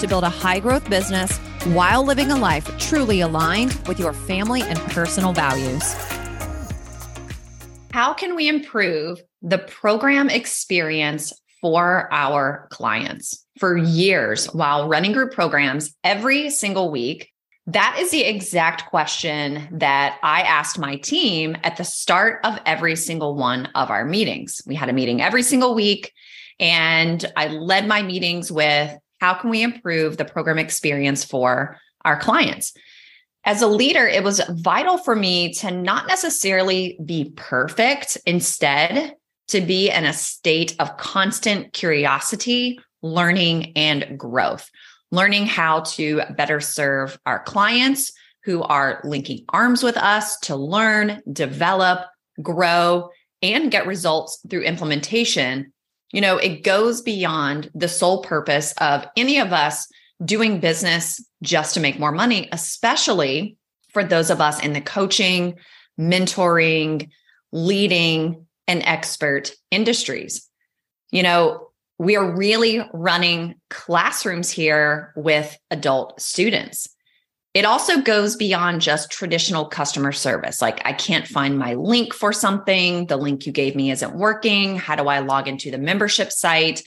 to build a high growth business while living a life truly aligned with your family and personal values. How can we improve the program experience for our clients? For years, while running group programs every single week, that is the exact question that I asked my team at the start of every single one of our meetings. We had a meeting every single week, and I led my meetings with how can we improve the program experience for our clients? As a leader, it was vital for me to not necessarily be perfect, instead, to be in a state of constant curiosity, learning, and growth learning how to better serve our clients who are linking arms with us to learn, develop, grow, and get results through implementation. You know, it goes beyond the sole purpose of any of us doing business just to make more money, especially for those of us in the coaching, mentoring, leading, and expert industries. You know, we are really running classrooms here with adult students. It also goes beyond just traditional customer service. Like, I can't find my link for something. The link you gave me isn't working. How do I log into the membership site?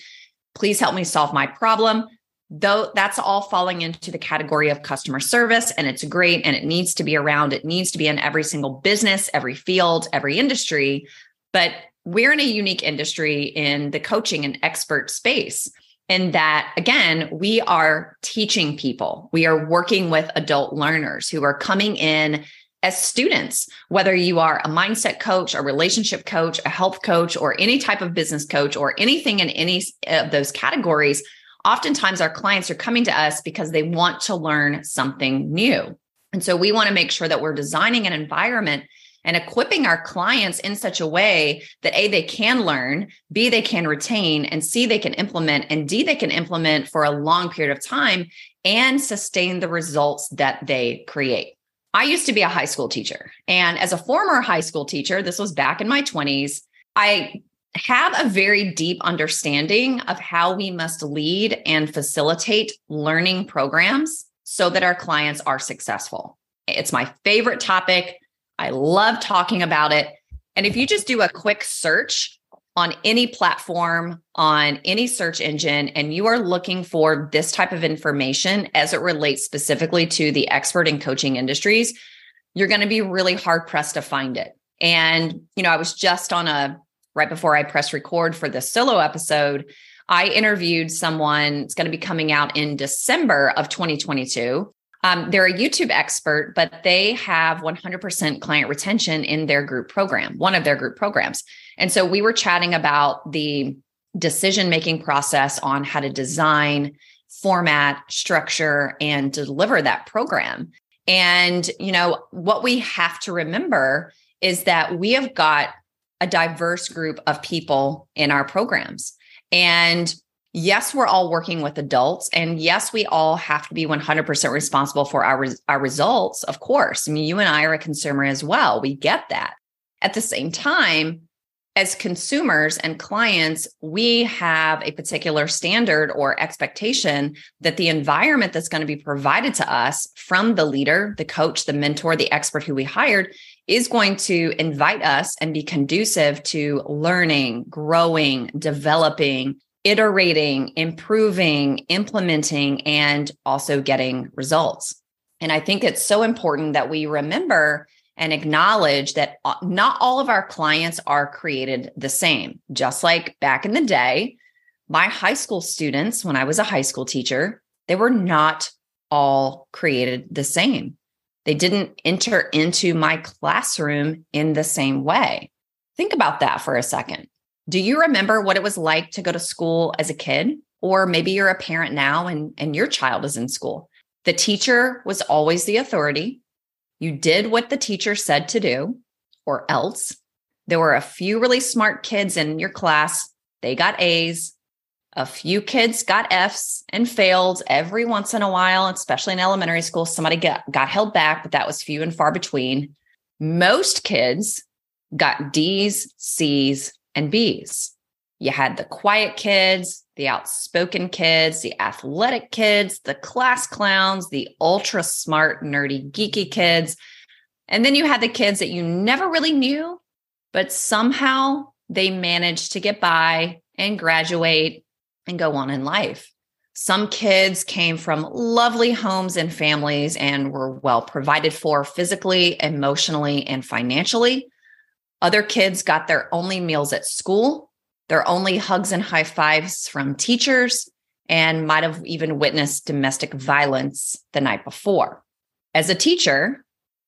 Please help me solve my problem. Though that's all falling into the category of customer service, and it's great and it needs to be around. It needs to be in every single business, every field, every industry. But we're in a unique industry in the coaching and expert space in that again we are teaching people. We are working with adult learners who are coming in as students whether you are a mindset coach a relationship coach a health coach or any type of business coach or anything in any of those categories oftentimes our clients are coming to us because they want to learn something new. And so we want to make sure that we're designing an environment and equipping our clients in such a way that A, they can learn, B, they can retain, and C, they can implement, and D, they can implement for a long period of time and sustain the results that they create. I used to be a high school teacher. And as a former high school teacher, this was back in my 20s, I have a very deep understanding of how we must lead and facilitate learning programs so that our clients are successful. It's my favorite topic. I love talking about it. And if you just do a quick search on any platform, on any search engine, and you are looking for this type of information as it relates specifically to the expert in coaching industries, you're going to be really hard pressed to find it. And, you know, I was just on a right before I press record for this solo episode, I interviewed someone, it's going to be coming out in December of 2022. Um, they're a YouTube expert, but they have 100% client retention in their group program, one of their group programs. And so we were chatting about the decision making process on how to design, format, structure, and deliver that program. And, you know, what we have to remember is that we have got a diverse group of people in our programs. And yes, we're all working with adults. And yes, we all have to be 100% responsible for our, our results, of course. I mean, you and I are a consumer as well. We get that. At the same time, as consumers and clients, we have a particular standard or expectation that the environment that's going to be provided to us from the leader, the coach, the mentor, the expert who we hired is going to invite us and be conducive to learning, growing, developing, iterating, improving, implementing, and also getting results. And I think it's so important that we remember and acknowledge that uh, not all of our clients are created the same. Just like back in the day, my high school students, when I was a high school teacher, they were not all created the same. They didn't enter into my classroom in the same way. Think about that for a second. Do you remember what it was like to go to school as a kid? or maybe you're a parent now and, and your child is in school. The teacher was always the authority. You did what the teacher said to do, or else. There were a few really smart kids in your class. They got A's. A few kids got F's and failed every once in a while, especially in elementary school. Somebody got, got held back, but that was few and far between. Most kids got D's, C's, and B's. You had the quiet kids, the outspoken kids, the athletic kids, the class clowns, the ultra smart, nerdy, geeky kids. And then you had the kids that you never really knew, but somehow they managed to get by and graduate and go on in life. Some kids came from lovely homes and families and were well provided for physically, emotionally, and financially. Other kids got their only meals at school, their only hugs and high fives from teachers, and might have even witnessed domestic violence the night before. As a teacher,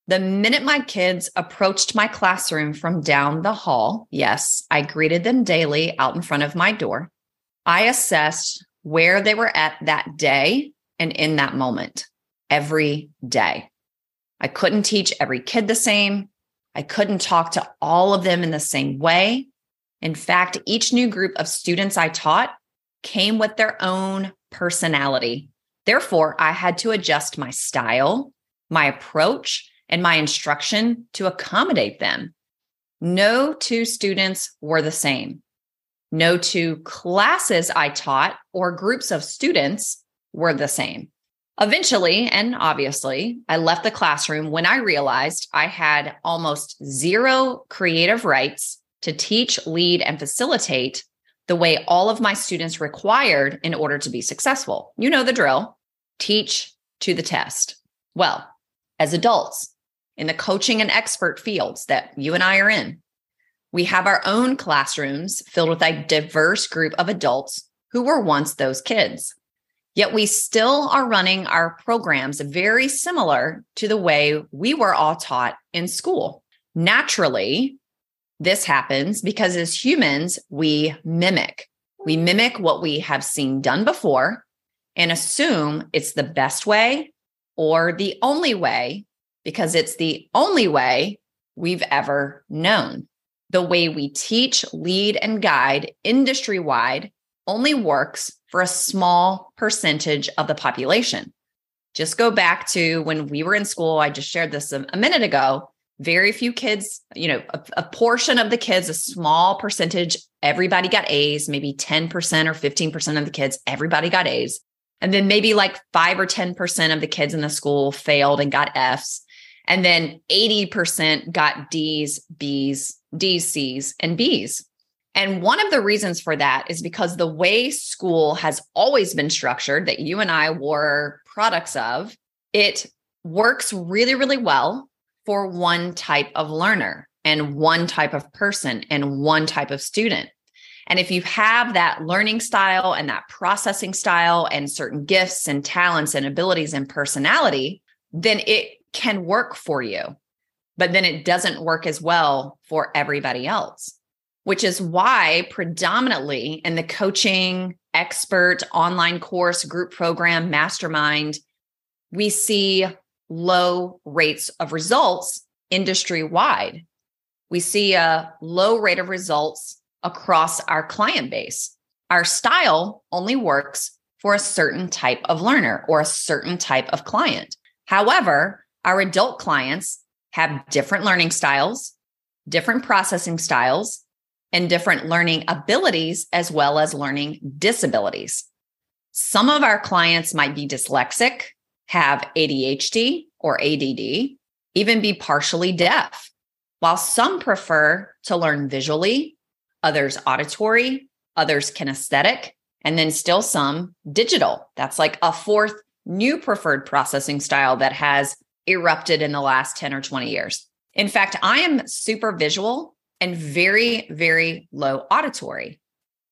the minute my kids approached my classroom from down the hall, yes, I greeted them daily out in front of my door. I assessed where they were at that day and in that moment every day. I couldn't teach every kid the same. I couldn't talk to all of them in the same way. In fact, each new group of students I taught came with their own personality. Therefore, I had to adjust my style, my approach, and my instruction to accommodate them. No two students were the same. No two classes I taught or groups of students were the same. Eventually, and obviously, I left the classroom when I realized I had almost zero creative rights to teach, lead, and facilitate the way all of my students required in order to be successful. You know the drill teach to the test. Well, as adults in the coaching and expert fields that you and I are in, we have our own classrooms filled with a diverse group of adults who were once those kids. Yet we still are running our programs very similar to the way we were all taught in school. Naturally, this happens because as humans, we mimic. We mimic what we have seen done before and assume it's the best way or the only way because it's the only way we've ever known the way we teach, lead, and guide industry wide only works for a small percentage of the population. Just go back to when we were in school. I just shared this a, a minute ago. Very few kids, you know, a, a portion of the kids, a small percentage, everybody got A's, maybe 10% or 15% of the kids, everybody got A's. And then maybe like five or 10% of the kids in the school failed and got F's. And then 80% got D's, B's, D's, C's, and B's. And one of the reasons for that is because the way school has always been structured, that you and I were products of, it works really, really well for one type of learner and one type of person and one type of student. And if you have that learning style and that processing style and certain gifts and talents and abilities and personality, then it can work for you, but then it doesn't work as well for everybody else, which is why predominantly in the coaching, expert, online course, group program, mastermind, we see low rates of results industry wide. We see a low rate of results across our client base. Our style only works for a certain type of learner or a certain type of client. However, our adult clients have different learning styles, different processing styles, and different learning abilities, as well as learning disabilities. Some of our clients might be dyslexic, have ADHD or ADD, even be partially deaf, while some prefer to learn visually, others auditory, others kinesthetic, and then still some digital. That's like a fourth new preferred processing style that has erupted in the last 10 or 20 years. In fact, I am super visual and very, very low auditory.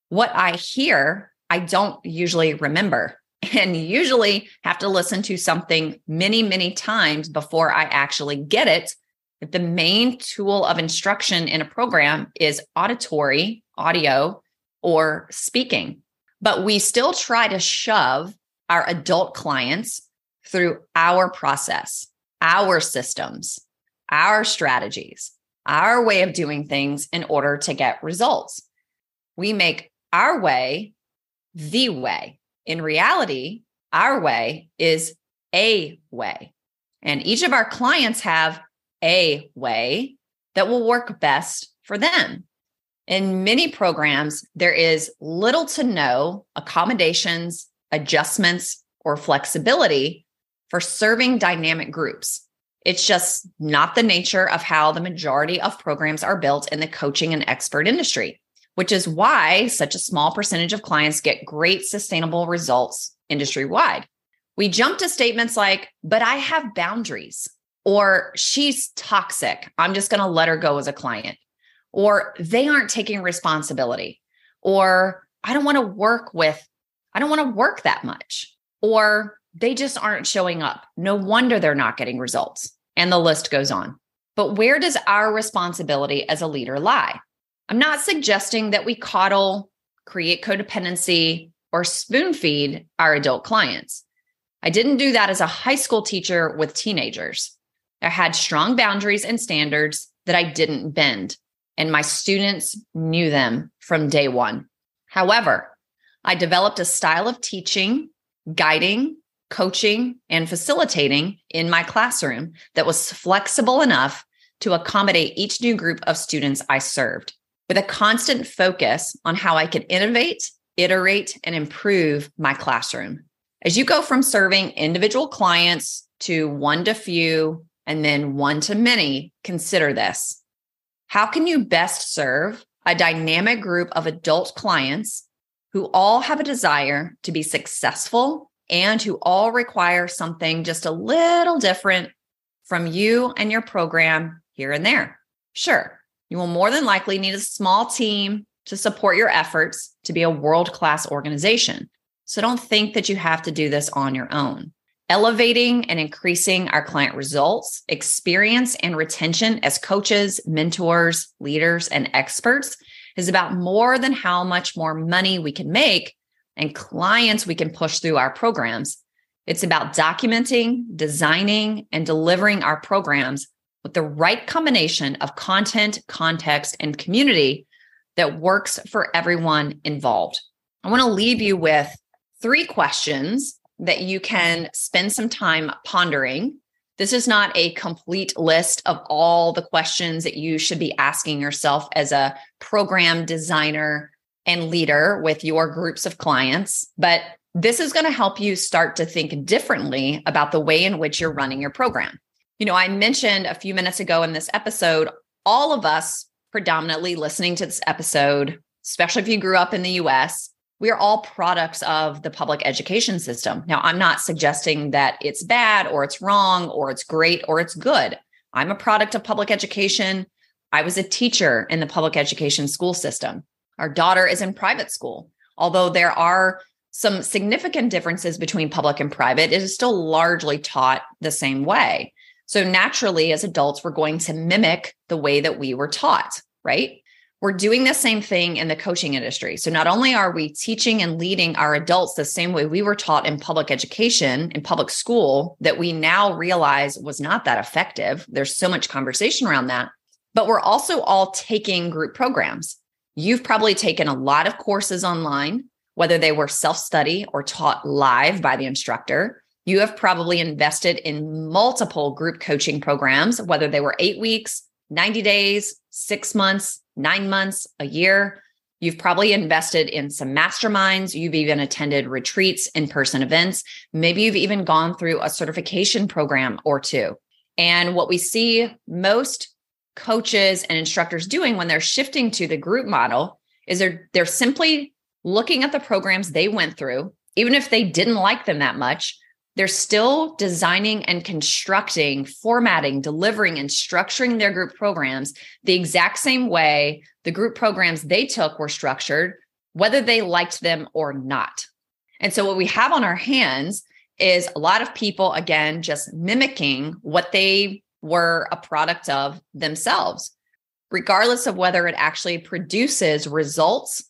What I hear, I don't usually remember and usually have to listen to something many, many times before I actually get it. But the main tool of instruction in a program is auditory, audio, or speaking. but we still try to shove our adult clients through our process, our systems, our strategies, our way of doing things in order to get results. We make our way the way. In reality, our way is a way. And each of our clients have a way that will work best for them. In many programs, there is little to no accommodations, adjustments, or flexibility for serving dynamic groups. It's just not the nature of how the majority of programs are built in the coaching and expert industry, which is why such a small percentage of clients get great sustainable results industry wide. We jump to statements like, but I have boundaries, or she's toxic. I'm just going to let her go as a client or they aren't taking responsibility, or I don't want to work with, I don't want to work that much, or they just aren't showing up. No wonder they're not getting results. And the list goes on. But where does our responsibility as a leader lie? I'm not suggesting that we coddle, create codependency, or spoon feed our adult clients. I didn't do that as a high school teacher with teenagers. I had strong boundaries and standards that I didn't bend and my students knew them from day one. However, I developed a style of teaching, guiding, coaching, and facilitating in my classroom that was flexible enough to accommodate each new group of students I served, with a constant focus on how I could innovate, iterate, and improve my classroom. As you go from serving individual clients to one to few and then one to many, consider this. How can you best serve a dynamic group of adult clients who all have a desire to be successful and who all require something just a little different from you and your program here and there? Sure, you will more than likely need a small team to support your efforts to be a world class organization. So don't think that you have to do this on your own. Elevating and increasing our client results, experience, and retention as coaches, mentors, leaders, and experts is about more than how much more money we can make and clients we can push through our programs. It's about documenting, designing, and delivering our programs with the right combination of content, context, and community that works for everyone involved. I want to leave you with three questions that you can spend some time pondering. This is not a complete list of all the questions that you should be asking yourself as a program designer and leader with your groups of clients, but this is going to help you start to think differently about the way in which you're running your program. You know, I mentioned a few minutes ago in this episode, all of us predominantly listening to this episode, especially if you grew up in the US, we are all products of the public education system. Now, I'm not suggesting that it's bad or it's wrong or it's great or it's good. I'm a product of public education. I was a teacher in the public education school system. Our daughter is in private school. Although there are some significant differences between public and private, it is still largely taught the same way. So, naturally, as adults, we're going to mimic the way that we were taught, right? we're doing the same thing in the coaching industry. So not only are we teaching and leading our adults the same way we were taught in public education, in public school, that we now realize was not that effective. There's so much conversation around that. But we're also all taking group programs. You've probably taken a lot of courses online, whether they were self study or taught live by the instructor. You have probably invested in multiple group coaching programs, whether they were eight weeks, 90 days, six months, nine months, a year. You've probably invested in some masterminds. You've even attended retreats, in person events. Maybe you've even gone through a certification program or two. And what we see most coaches and instructors doing when they're shifting to the group model is they're, they're simply looking at the programs they went through, even if they didn't like them that much, they're still designing and constructing, formatting, delivering, and structuring their group programs the exact same way the group programs they took were structured, whether they liked them or not. And so, what we have on our hands is a lot of people, again, just mimicking what they were a product of themselves, regardless of whether it actually produces results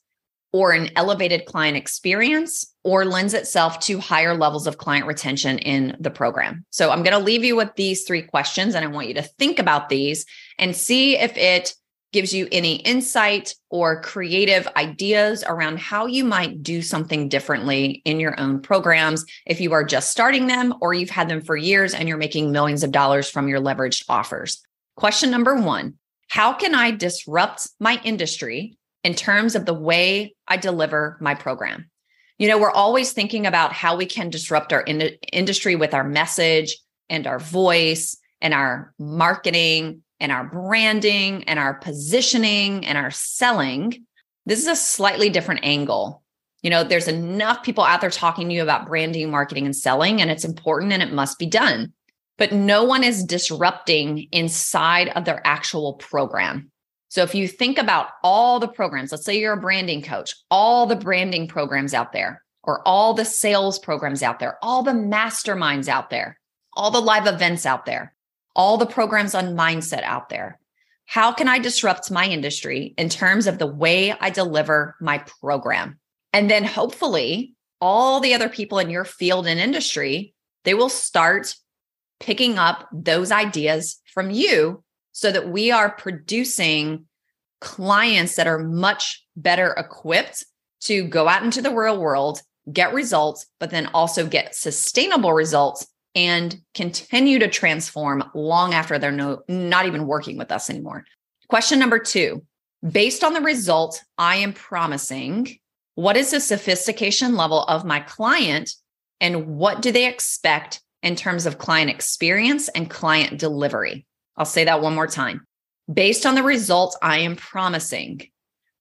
or an elevated client experience or lends itself to higher levels of client retention in the program. So I'm going to leave you with these three questions and I want you to think about these and see if it gives you any insight or creative ideas around how you might do something differently in your own programs if you are just starting them or you've had them for years and you're making millions of dollars from your leveraged offers. Question number one How can I disrupt my industry in terms of the way I deliver my program. You know, we're always thinking about how we can disrupt our in- industry with our message and our voice and our marketing and our branding and our positioning and our selling. This is a slightly different angle. You know, there's enough people out there talking to you about branding, marketing, and selling, and it's important and it must be done. But no one is disrupting inside of their actual program. So if you think about all the programs, let's say you're a branding coach, all the branding programs out there, or all the sales programs out there, all the masterminds out there, all the live events out there, all the programs on mindset out there. How can I disrupt my industry in terms of the way I deliver my program? And then hopefully all the other people in your field and industry, they will start picking up those ideas from you so that we are producing clients that are much better equipped to go out into the real world, get results, but then also get sustainable results and continue to transform long after they're no, not even working with us anymore. Question number two based on the results I am promising, what is the sophistication level of my client and what do they expect in terms of client experience and client delivery? I'll say that one more time. Based on the results I am promising,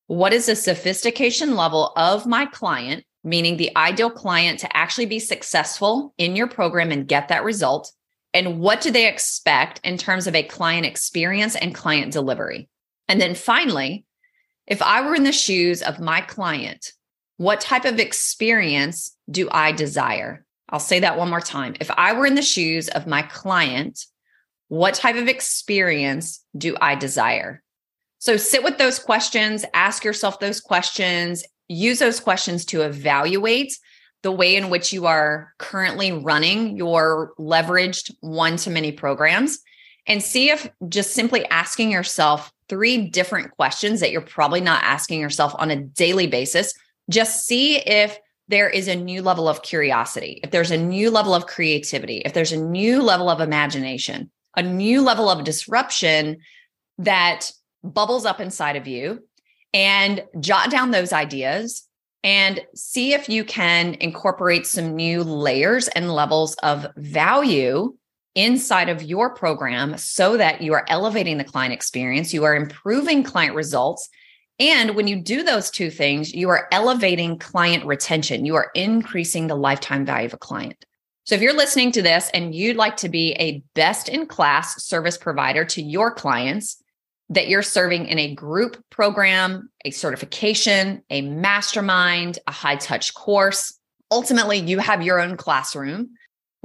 what is the sophistication level of my client, meaning the ideal client to actually be successful in your program and get that result? And what do they expect in terms of a client experience and client delivery? And then finally, if I were in the shoes of my client, what type of experience do I desire? I'll say that one more time. If I were in the shoes of my client, what type of experience do I desire? So sit with those questions, ask yourself those questions, use those questions to evaluate the way in which you are currently running your leveraged one to many programs and see if just simply asking yourself three different questions that you're probably not asking yourself on a daily basis, just see if there is a new level of curiosity, if there's a new level of creativity, if there's a new level of imagination a new level of disruption that bubbles up inside of you and jot down those ideas and see if you can incorporate some new layers and levels of value inside of your program so that you are elevating the client experience, you are improving client results. And when you do those two things, you are elevating client retention, you are increasing the lifetime value of a client. So if you're listening to this and you'd like to be a best in class service provider to your clients that you're serving in a group program, a certification, a mastermind, a high touch course, ultimately you have your own classroom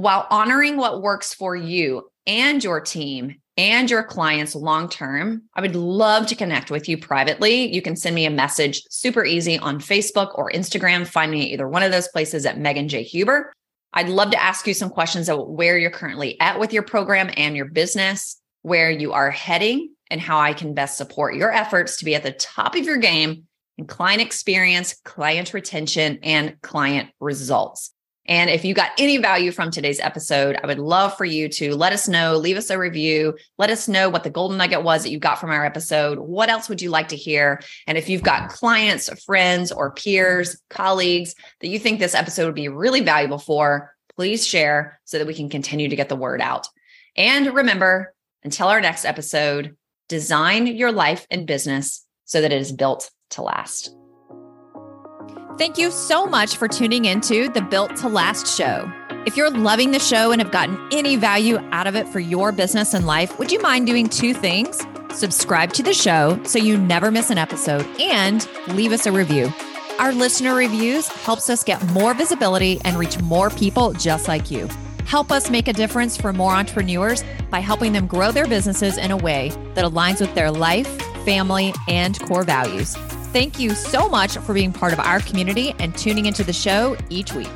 while honoring what works for you and your team and your clients long term, I would love to connect with you privately. You can send me a message super easy on Facebook or Instagram. Find me at either one of those places at Megan J. Huber. I'd love to ask you some questions about where you're currently at with your program and your business, where you are heading, and how I can best support your efforts to be at the top of your game in client experience, client retention, and client results. And if you got any value from today's episode, I would love for you to let us know, leave us a review, let us know what the golden nugget was that you got from our episode. What else would you like to hear? And if you've got clients, friends, or peers, colleagues that you think this episode would be really valuable for, please share so that we can continue to get the word out. And remember, until our next episode, design your life and business so that it is built to last. Thank you so much for tuning into the Built to Last show. If you're loving the show and have gotten any value out of it for your business and life, would you mind doing two things? Subscribe to the show so you never miss an episode and leave us a review. Our listener reviews helps us get more visibility and reach more people just like you. Help us make a difference for more entrepreneurs by helping them grow their businesses in a way that aligns with their life, family, and core values. Thank you so much for being part of our community and tuning into the show each week.